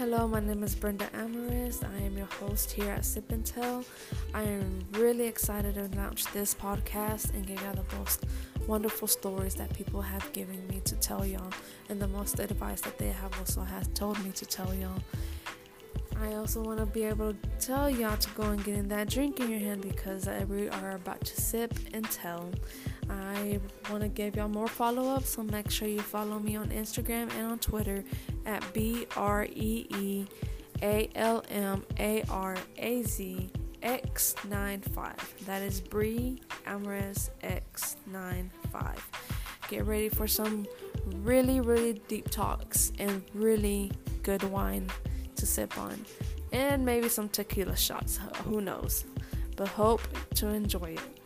Hello, my name is Brenda Almaraz. I am your host here at Sip and Tell. I am really excited to launch this podcast and give y'all the most wonderful stories that people have given me to tell y'all, and the most advice that they have also has told me to tell y'all. I also want to be able to tell y'all to go and get in that drink in your hand because we are about to sip and tell. I want to give y'all more follow ups, so make sure you follow me on Instagram and on Twitter at B R E E A L M A R A Z X95. That is Bree Almaraz X95. Get ready for some really, really deep talks and really good wine to sip on, and maybe some tequila shots. Who knows? But hope to enjoy it.